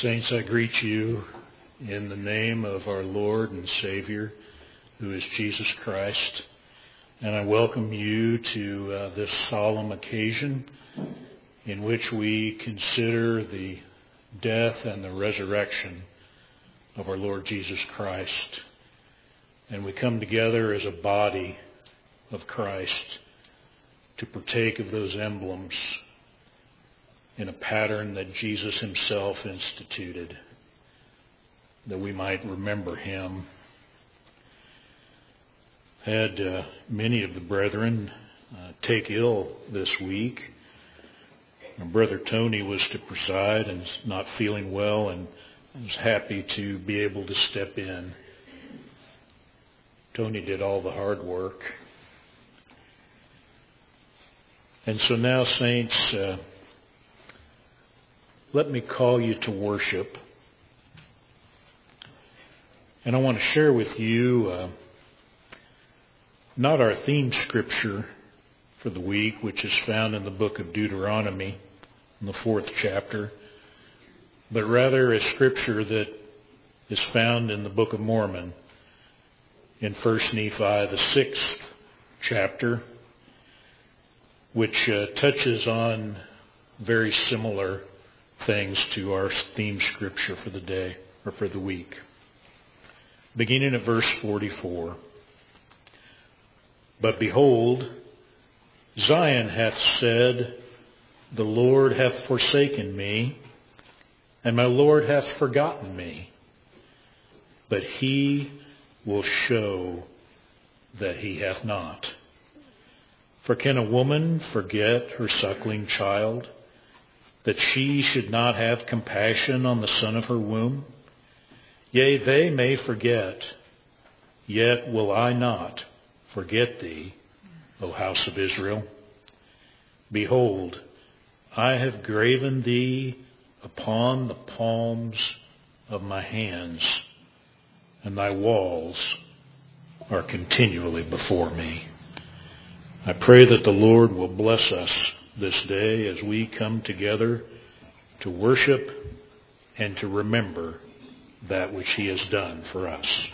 Saints, I greet you in the name of our Lord and Savior, who is Jesus Christ. And I welcome you to uh, this solemn occasion in which we consider the death and the resurrection of our Lord Jesus Christ. And we come together as a body of Christ to partake of those emblems in a pattern that Jesus himself instituted, that we might remember him. Had uh, many of the brethren uh, take ill this week. Brother Tony was to preside and not feeling well, and was happy to be able to step in. Tony did all the hard work. And so now, saints, uh, let me call you to worship. And I want to share with you uh, not our theme scripture for the week, which is found in the book of Deuteronomy, in the fourth chapter, but rather a scripture that is found in the book of Mormon, in 1 Nephi, the sixth chapter, which uh, touches on very similar things to our theme scripture for the day or for the week. Beginning at verse 44. But behold, Zion hath said, The Lord hath forsaken me, and my Lord hath forgotten me. But he will show that he hath not. For can a woman forget her suckling child? That she should not have compassion on the son of her womb? Yea, they may forget, yet will I not forget thee, O house of Israel. Behold, I have graven thee upon the palms of my hands, and thy walls are continually before me. I pray that the Lord will bless us this day as we come together to worship and to remember that which he has done for us.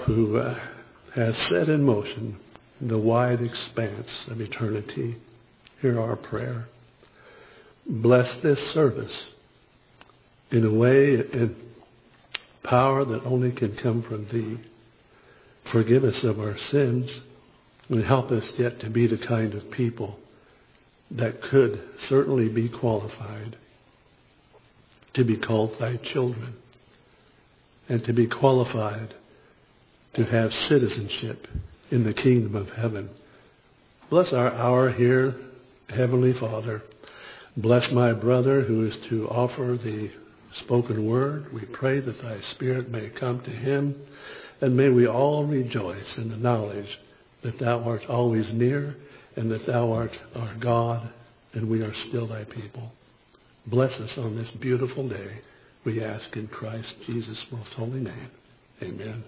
Thou who uh, hast set in motion the wide expanse of eternity, hear our prayer. Bless this service in a way and power that only can come from thee. Forgive us of our sins and help us yet to be the kind of people that could certainly be qualified to be called thy children and to be qualified to have citizenship in the kingdom of heaven. Bless our hour here, Heavenly Father. Bless my brother who is to offer the spoken word. We pray that thy spirit may come to him, and may we all rejoice in the knowledge that thou art always near, and that thou art our God, and we are still thy people. Bless us on this beautiful day. We ask in Christ Jesus' most holy name. Amen.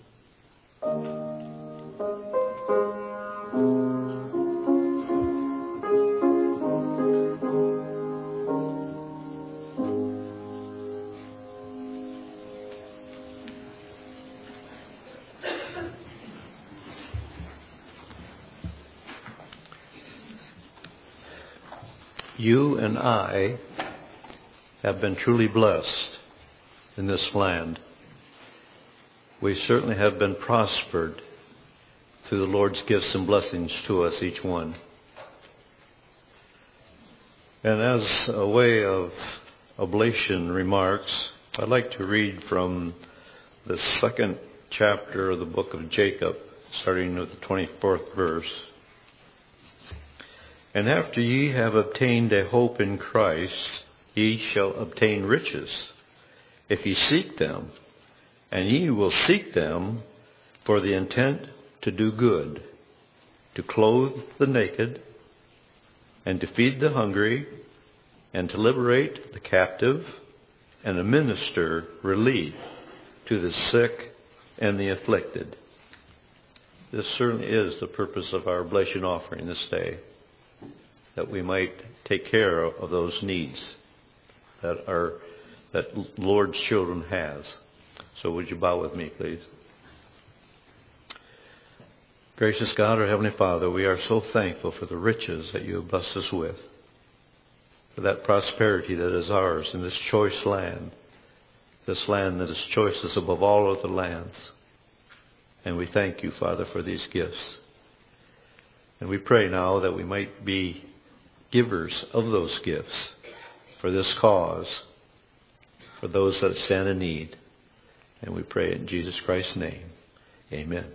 You and I have been truly blessed in this land. We certainly have been prospered through the Lord's gifts and blessings to us, each one. And as a way of oblation remarks, I'd like to read from the second chapter of the book of Jacob, starting with the 24th verse. And after ye have obtained a hope in Christ, ye shall obtain riches, if ye seek them. And ye will seek them for the intent to do good, to clothe the naked, and to feed the hungry, and to liberate the captive, and to minister relief to the sick and the afflicted. This certainly is the purpose of our oblation offering this day that we might take care of those needs that are that Lord's children has. So would you bow with me, please? Gracious God, our Heavenly Father, we are so thankful for the riches that you have blessed us with, for that prosperity that is ours in this choice land, this land that is choicest above all other lands. And we thank you, Father, for these gifts. And we pray now that we might be givers of those gifts for this cause, for those that stand in need. And we pray in Jesus Christ's name. Amen.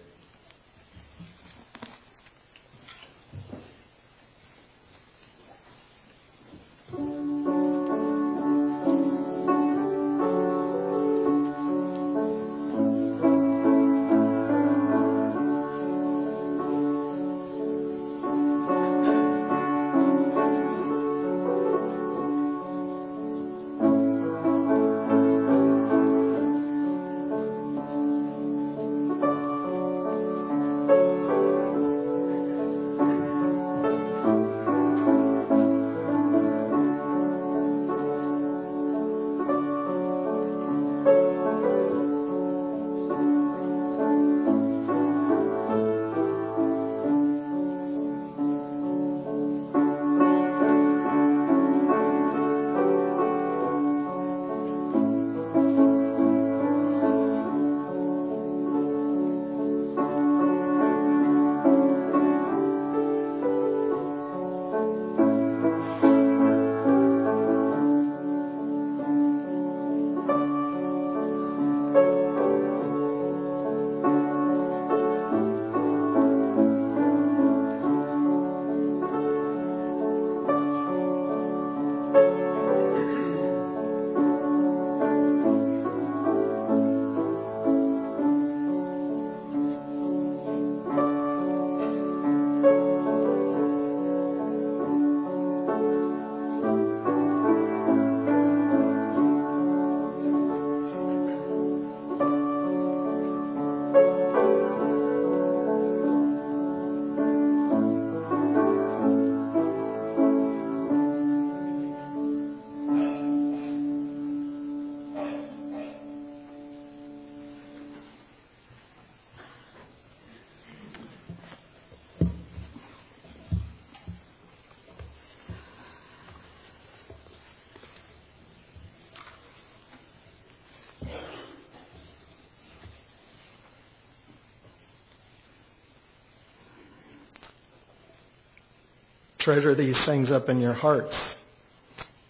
Treasure these things up in your hearts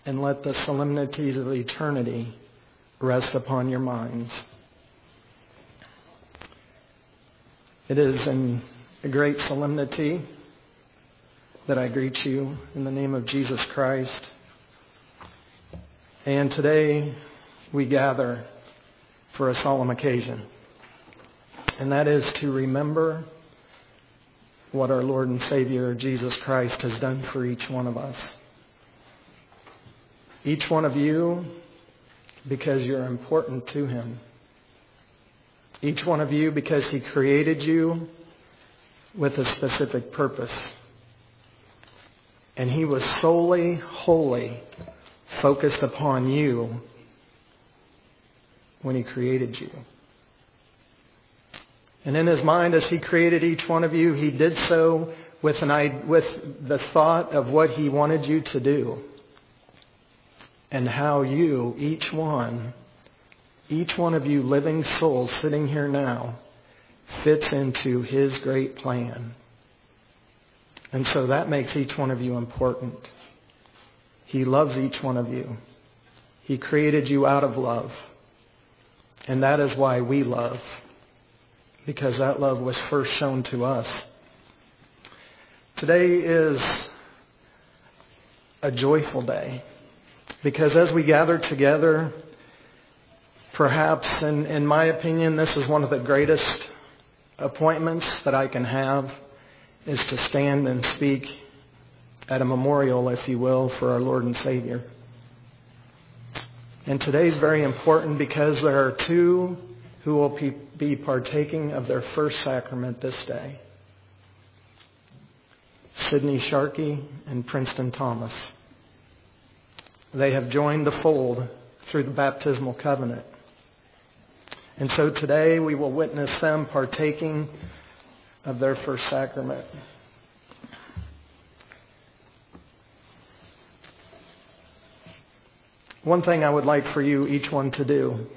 and let the solemnities of eternity rest upon your minds. It is in a great solemnity that I greet you in the name of Jesus Christ. And today we gather for a solemn occasion. And that is to remember what our Lord and Savior Jesus Christ has done for each one of us. Each one of you, because you're important to Him. Each one of you because He created you with a specific purpose. And He was solely, wholly focused upon you when He created you. And in His mind, as He created each one of you, He did so with, an, with the thought of what He wanted you to do. And how you, each one, each one of you living souls sitting here now fits into His great plan. And so that makes each one of you important. He loves each one of you. He created you out of love. And that is why we love. Because that love was first shown to us. Today is a joyful day. Because as we gather together, Perhaps, in, in my opinion, this is one of the greatest appointments that I can have is to stand and speak at a memorial, if you will, for our Lord and Savior. And today is very important because there are two who will be partaking of their first sacrament this day. Sidney Sharkey and Princeton Thomas. They have joined the fold through the baptismal covenant. And so today we will witness them partaking of their first sacrament. One thing I would like for you, each one, to do,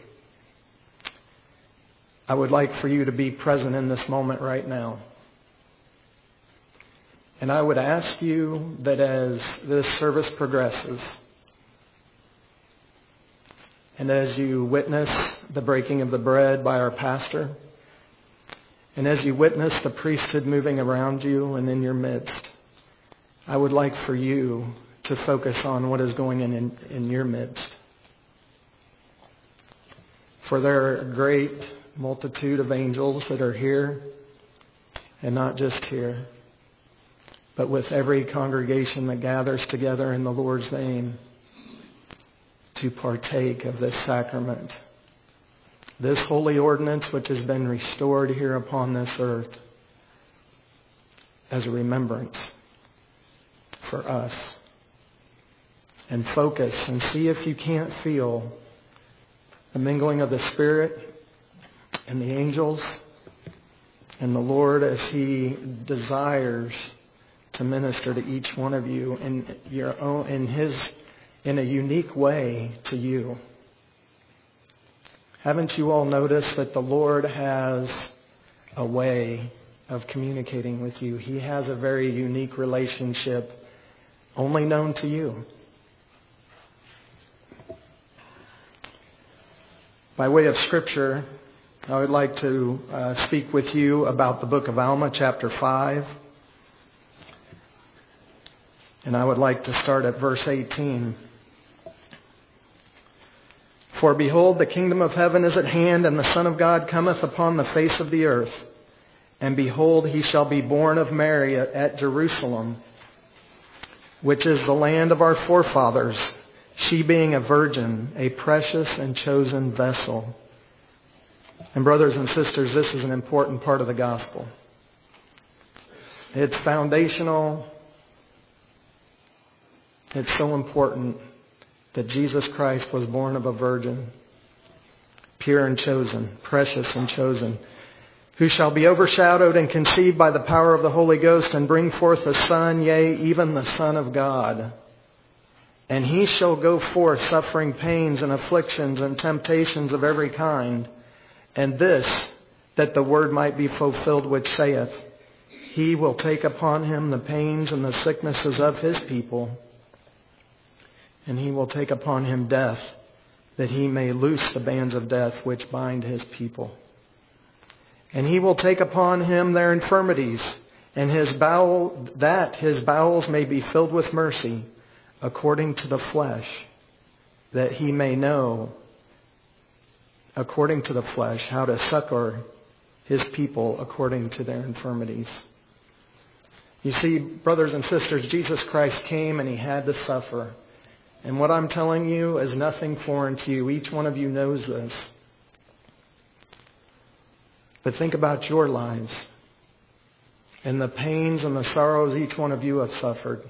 I would like for you to be present in this moment right now. And I would ask you that as this service progresses, and as you witness the breaking of the bread by our pastor, and as you witness the priesthood moving around you and in your midst, I would like for you to focus on what is going on in, in your midst. For there are great multitude of angels that are here, and not just here, but with every congregation that gathers together in the Lord's name to partake of this sacrament. This holy ordinance which has been restored here upon this earth as a remembrance for us. And focus and see if you can't feel the mingling of the Spirit and the angels and the Lord as He desires to minister to each one of you in your own in His in a unique way to you. Haven't you all noticed that the Lord has a way of communicating with you? He has a very unique relationship only known to you. By way of scripture, I would like to uh, speak with you about the book of Alma, chapter 5. And I would like to start at verse 18. For behold, the kingdom of heaven is at hand, and the Son of God cometh upon the face of the earth. And behold, he shall be born of Mary at Jerusalem, which is the land of our forefathers, she being a virgin, a precious and chosen vessel. And brothers and sisters, this is an important part of the gospel. It's foundational. It's so important that Jesus Christ was born of a virgin, pure and chosen, precious and chosen, who shall be overshadowed and conceived by the power of the Holy Ghost and bring forth a son, yea, even the Son of God. And he shall go forth suffering pains and afflictions and temptations of every kind. And this, that the word might be fulfilled which saith, He will take upon him the pains and the sicknesses of his people and he will take upon him death, that he may loose the bands of death which bind his people. And he will take upon him their infirmities, and his bowel, that his bowels may be filled with mercy, according to the flesh, that he may know, according to the flesh, how to succor his people according to their infirmities. You see, brothers and sisters, Jesus Christ came and he had to suffer. And what I'm telling you is nothing foreign to you. Each one of you knows this. But think about your lives and the pains and the sorrows each one of you have suffered.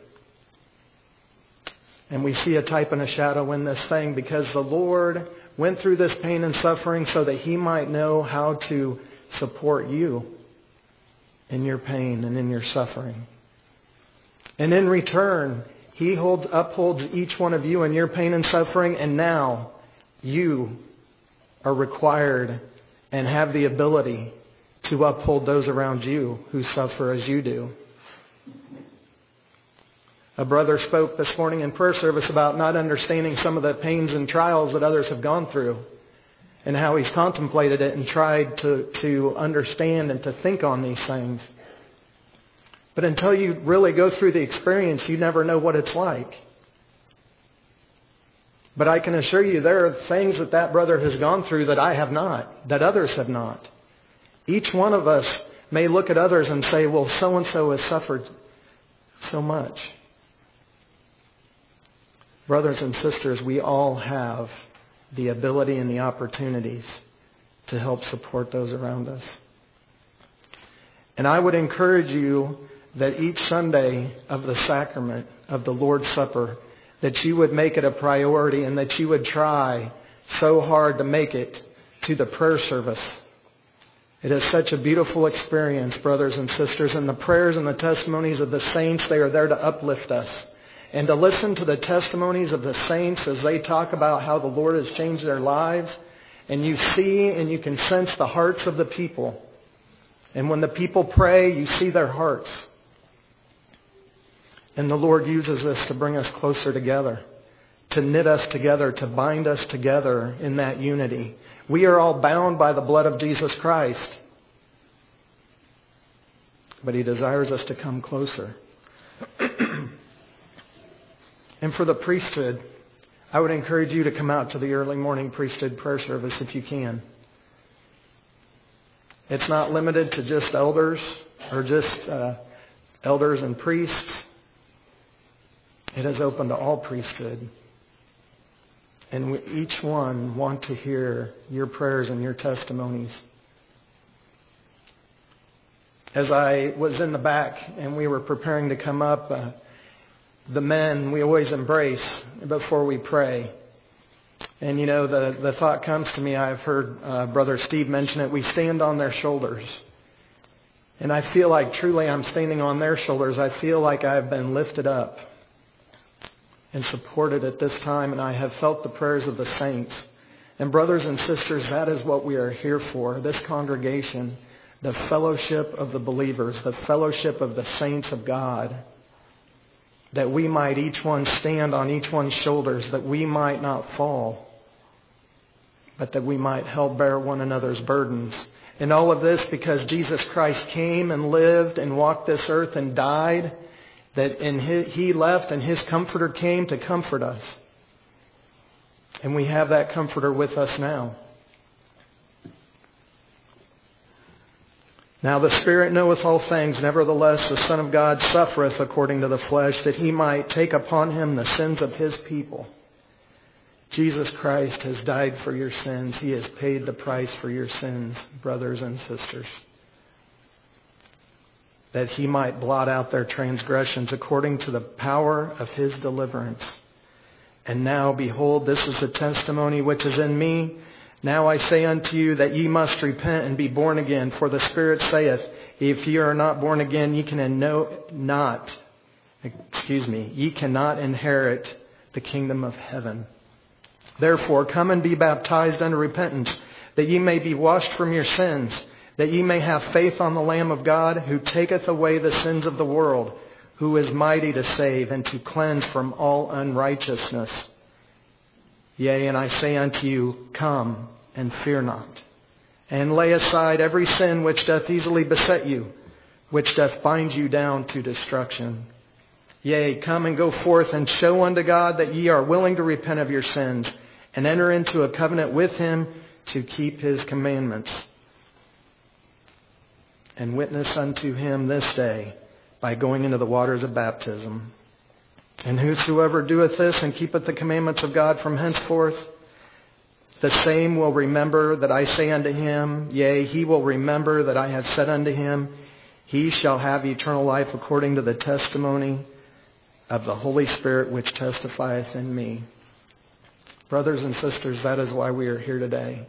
And we see a type and a shadow in this thing because the Lord went through this pain and suffering so that He might know how to support you in your pain and in your suffering. And in return, He hold, upholds each one of you in your pain and suffering, and now you are required and have the ability to uphold those around you who suffer as you do. A brother spoke this morning in prayer service about not understanding some of the pains and trials that others have gone through and how he's contemplated it and tried to, to understand and to think on these things. But until you really go through the experience, you never know what it's like. But I can assure you there are things that that brother has gone through that I have not, that others have not. Each one of us may look at others and say, well, so and so has suffered so much. Brothers and sisters, we all have the ability and the opportunities to help support those around us. And I would encourage you that each Sunday of the sacrament of the Lord's Supper, that you would make it a priority and that you would try so hard to make it to the prayer service. It is such a beautiful experience, brothers and sisters, and the prayers and the testimonies of the saints, they are there to uplift us. And to listen to the testimonies of the saints as they talk about how the Lord has changed their lives, and you see and you can sense the hearts of the people. And when the people pray, you see their hearts. And the Lord uses this to bring us closer together, to knit us together, to bind us together in that unity. We are all bound by the blood of Jesus Christ. But He desires us to come closer. and for the priesthood, I would encourage you to come out to the early morning priesthood prayer service if you can. It's not limited to just elders or just uh, elders and priests. It is open to all priesthood. And we, each one want to hear your prayers and your testimonies. As I was in the back and we were preparing to come up, uh, the men we always embrace before we pray. And you know, the, the thought comes to me, I've heard uh, Brother Steve mention it, we stand on their shoulders. And I feel like truly I'm standing on their shoulders. I feel like I've been lifted up and supported at this time, and I have felt the prayers of the saints. And brothers and sisters, that is what we are here for, this congregation, the fellowship of the believers, the fellowship of the saints of God, that we might each one stand on each one's shoulders, that we might not fall, but that we might help bear one another's burdens. And all of this because Jesus Christ came and lived and walked this earth and died that in his, he left and his comforter came to comfort us. And we have that comforter with us now. Now the Spirit knoweth all things, nevertheless the Son of God suffereth according to the flesh, that he might take upon him the sins of his people. Jesus Christ has died for your sins. He has paid the price for your sins, brothers and sisters that he might blot out their transgressions according to the power of his deliverance. And now, behold, this is the testimony which is in me. Now I say unto you that ye must repent and be born again. For the Spirit saith, if ye are not born again, ye can no, not, excuse me, ye cannot inherit the kingdom of heaven. Therefore, come and be baptized unto repentance, that ye may be washed from your sins that ye may have faith on the Lamb of God, who taketh away the sins of the world, who is mighty to save and to cleanse from all unrighteousness. Yea, and I say unto you, come and fear not. and lay aside every sin which doth easily beset you, which doth bind you down to destruction. Yea, come and go forth and show unto God that ye are willing to repent of your sins and enter into a covenant with him to keep his commandments. And witness unto him this day by going into the waters of baptism. And whosoever doeth this and keepeth the commandments of God from henceforth, the same will remember that I say unto him, yea, he will remember that I have said unto him, he shall have eternal life according to the testimony of the Holy Spirit which testifieth in me. Brothers and sisters, that is why we are here today.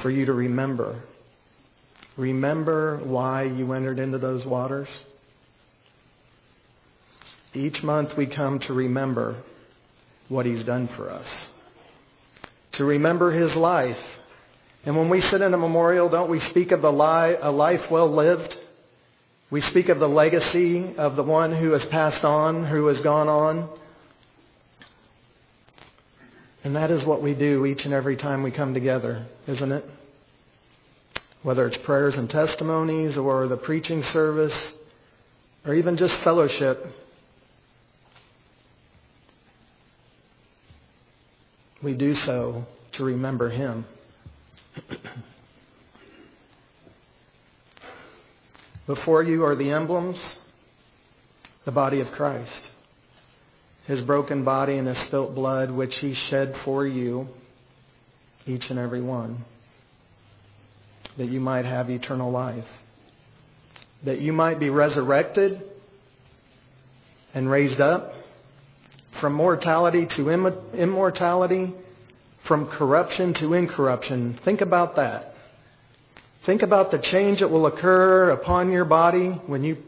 For you to remember. Remember why you entered into those waters. Each month we come to remember what He's done for us. To remember His life. And when we sit in a memorial, don't we speak of the li- a life well lived? We speak of the legacy of the one who has passed on, who has gone on. And that is what we do each and every time we come together, isn't it? Whether it's prayers and testimonies or the preaching service or even just fellowship. We do so to remember Him. Before you are the emblems, the body of Christ. His broken body and his spilt blood, which he shed for you, each and every one, that you might have eternal life, that you might be resurrected and raised up from mortality to immortality, from corruption to incorruption. Think about that. Think about the change that will occur upon your body when you,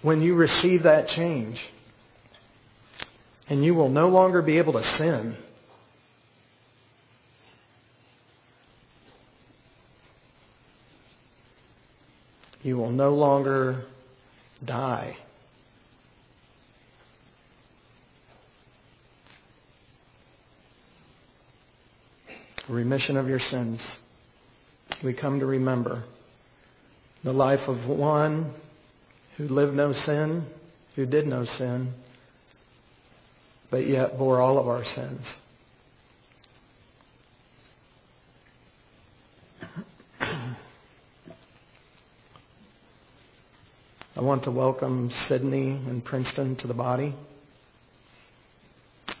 when you receive that change. And you will no longer be able to sin. You will no longer die. Remission of your sins we come to remember the life of one who lived no sin, who did no sin, but yet bore all of our sins. I want to welcome Sydney and Princeton to the body.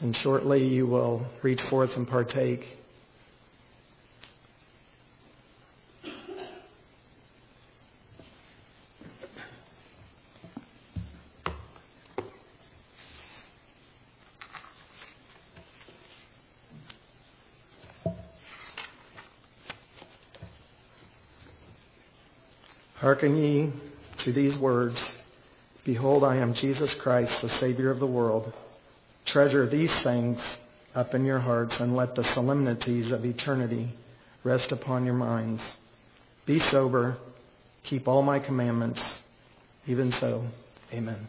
And shortly you will reach forth and partake Hearken ye to these words Behold, I am Jesus Christ, the Savior of the world. Treasure these things up in your hearts, and let the solemnities of eternity rest upon your minds. Be sober, keep all my commandments. Even so, amen.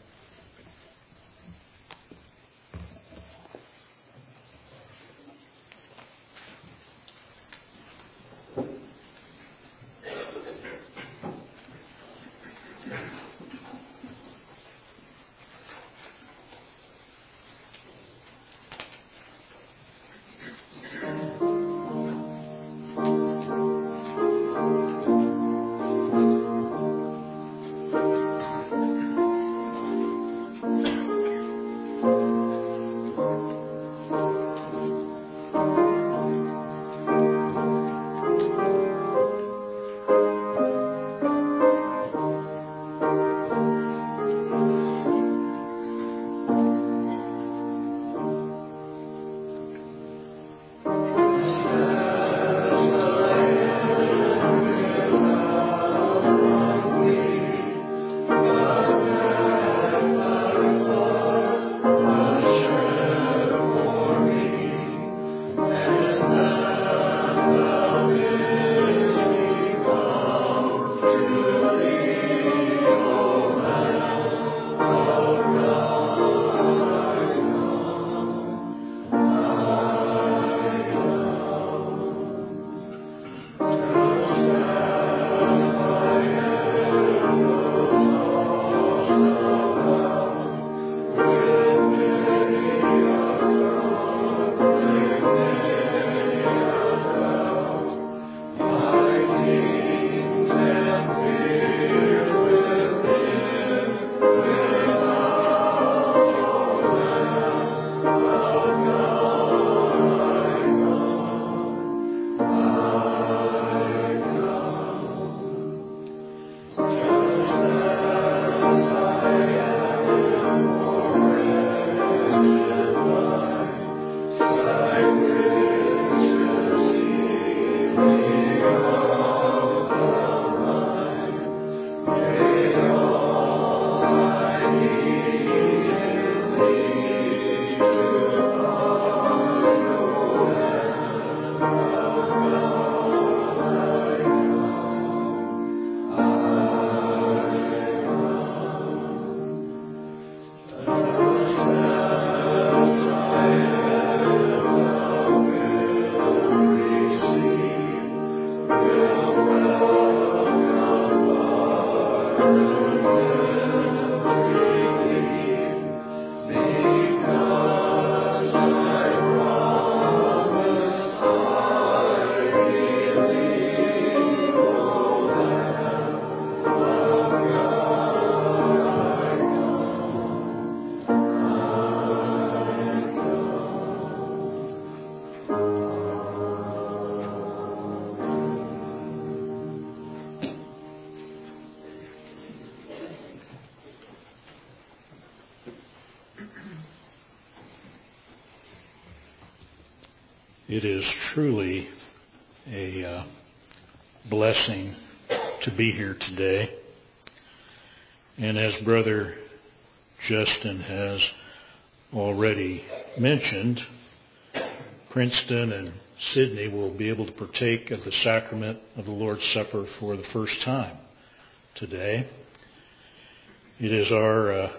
It is truly a uh, blessing to be here today. And as Brother Justin has already mentioned, Princeton and Sydney will be able to partake of the sacrament of the Lord's Supper for the first time today. It is our uh,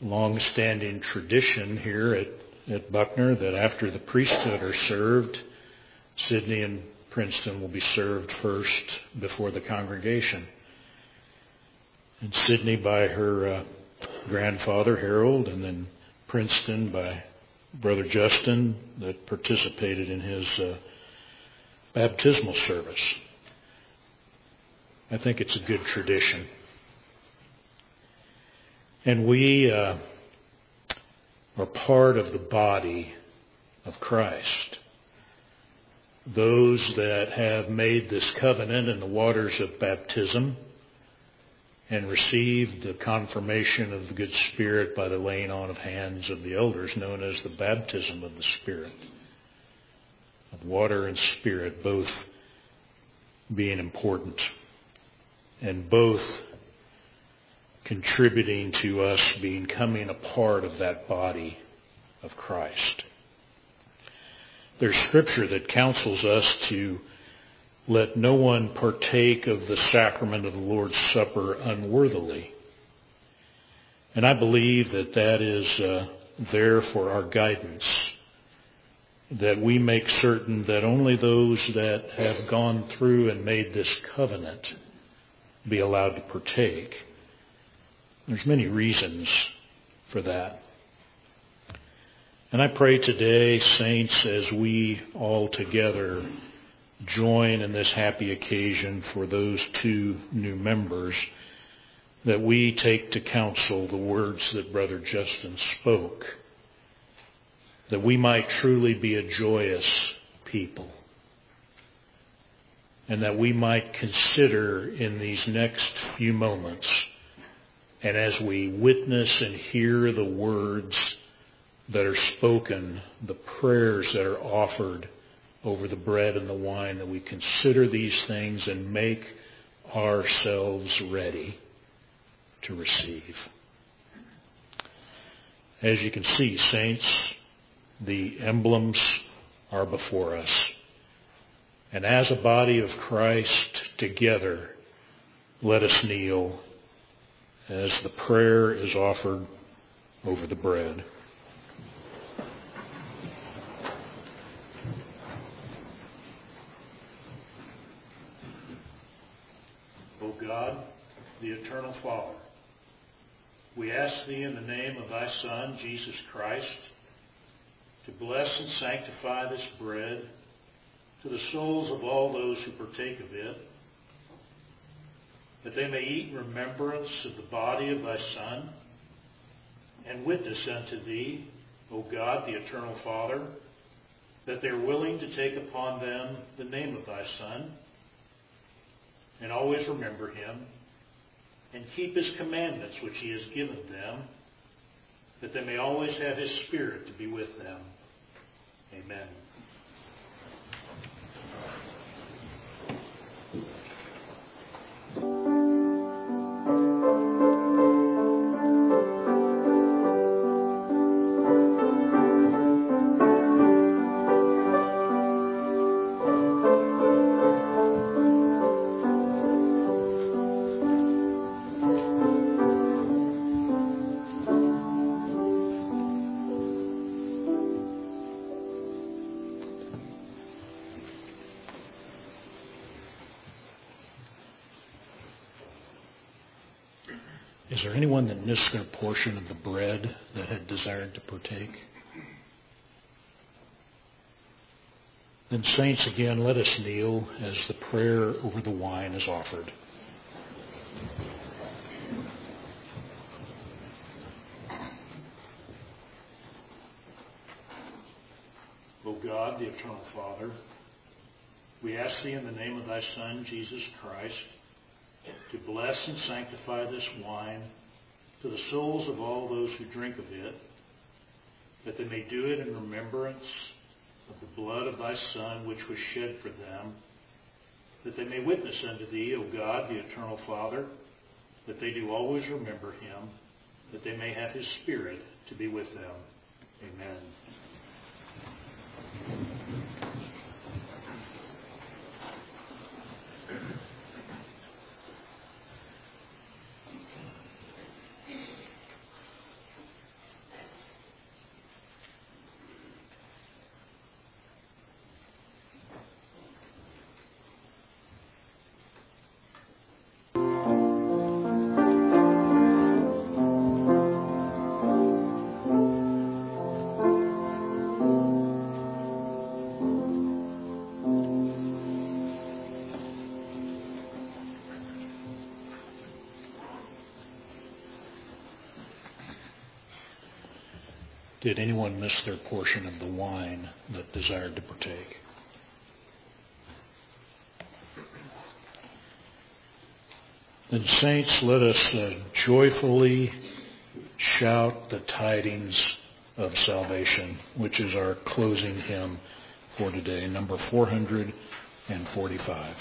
long-standing tradition here at at Buckner that after the priesthood are served, Sydney and Princeton will be served first before the congregation. And Sydney by her uh, grandfather Harold, and then Princeton by Brother Justin that participated in his uh, baptismal service. I think it's a good tradition. And we uh, are part of the body of Christ. Those that have made this covenant in the waters of baptism and received the confirmation of the good Spirit by the laying on of hands of the elders, known as the baptism of the Spirit. Of water and Spirit, both being important and both contributing to us becoming a part of that body of Christ. There's scripture that counsels us to let no one partake of the sacrament of the Lord's Supper unworthily. And I believe that that is uh, there for our guidance, that we make certain that only those that have gone through and made this covenant be allowed to partake. There's many reasons for that. And I pray today, saints, as we all together join in this happy occasion for those two new members, that we take to counsel the words that Brother Justin spoke, that we might truly be a joyous people, and that we might consider in these next few moments and as we witness and hear the words that are spoken, the prayers that are offered over the bread and the wine, that we consider these things and make ourselves ready to receive. As you can see, saints, the emblems are before us. And as a body of Christ together, let us kneel as the prayer is offered over the bread. O God, the eternal Father, we ask thee in the name of thy Son, Jesus Christ, to bless and sanctify this bread to the souls of all those who partake of it that they may eat in remembrance of the body of thy Son, and witness unto thee, O God, the eternal Father, that they are willing to take upon them the name of thy Son, and always remember him, and keep his commandments which he has given them, that they may always have his Spirit to be with them. Amen. Is there anyone that missed their portion of the bread that had desired to partake? Then, saints, again, let us kneel as the prayer over the wine is offered. O God, the eternal Father, we ask thee in the name of thy Son, Jesus Christ, to bless and sanctify this wine to the souls of all those who drink of it, that they may do it in remembrance of the blood of thy Son, which was shed for them, that they may witness unto thee, O God, the eternal Father, that they do always remember him, that they may have his Spirit to be with them. Amen. Did anyone miss their portion of the wine that desired to partake? Then, saints, let us uh, joyfully shout the tidings of salvation, which is our closing hymn for today, number 445.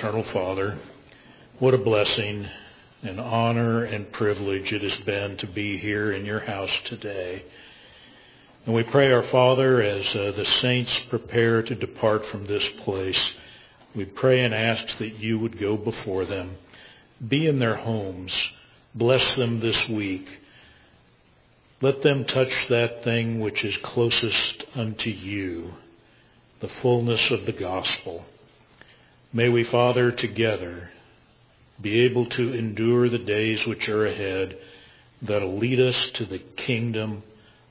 Eternal Father, what a blessing and honor and privilege it has been to be here in your house today. And we pray, our Father, as uh, the saints prepare to depart from this place, we pray and ask that you would go before them, be in their homes, bless them this week. Let them touch that thing which is closest unto you, the fullness of the gospel. May we, Father, together be able to endure the days which are ahead that'll lead us to the kingdom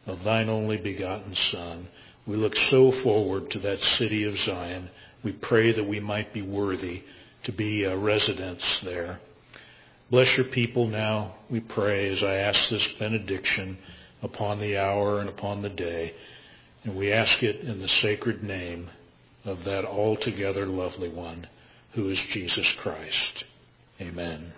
of thine only begotten Son. We look so forward to that city of Zion. We pray that we might be worthy to be a residents there. Bless your people now, we pray, as I ask this benediction upon the hour and upon the day. And we ask it in the sacred name of that altogether lovely one who is Jesus Christ. Amen.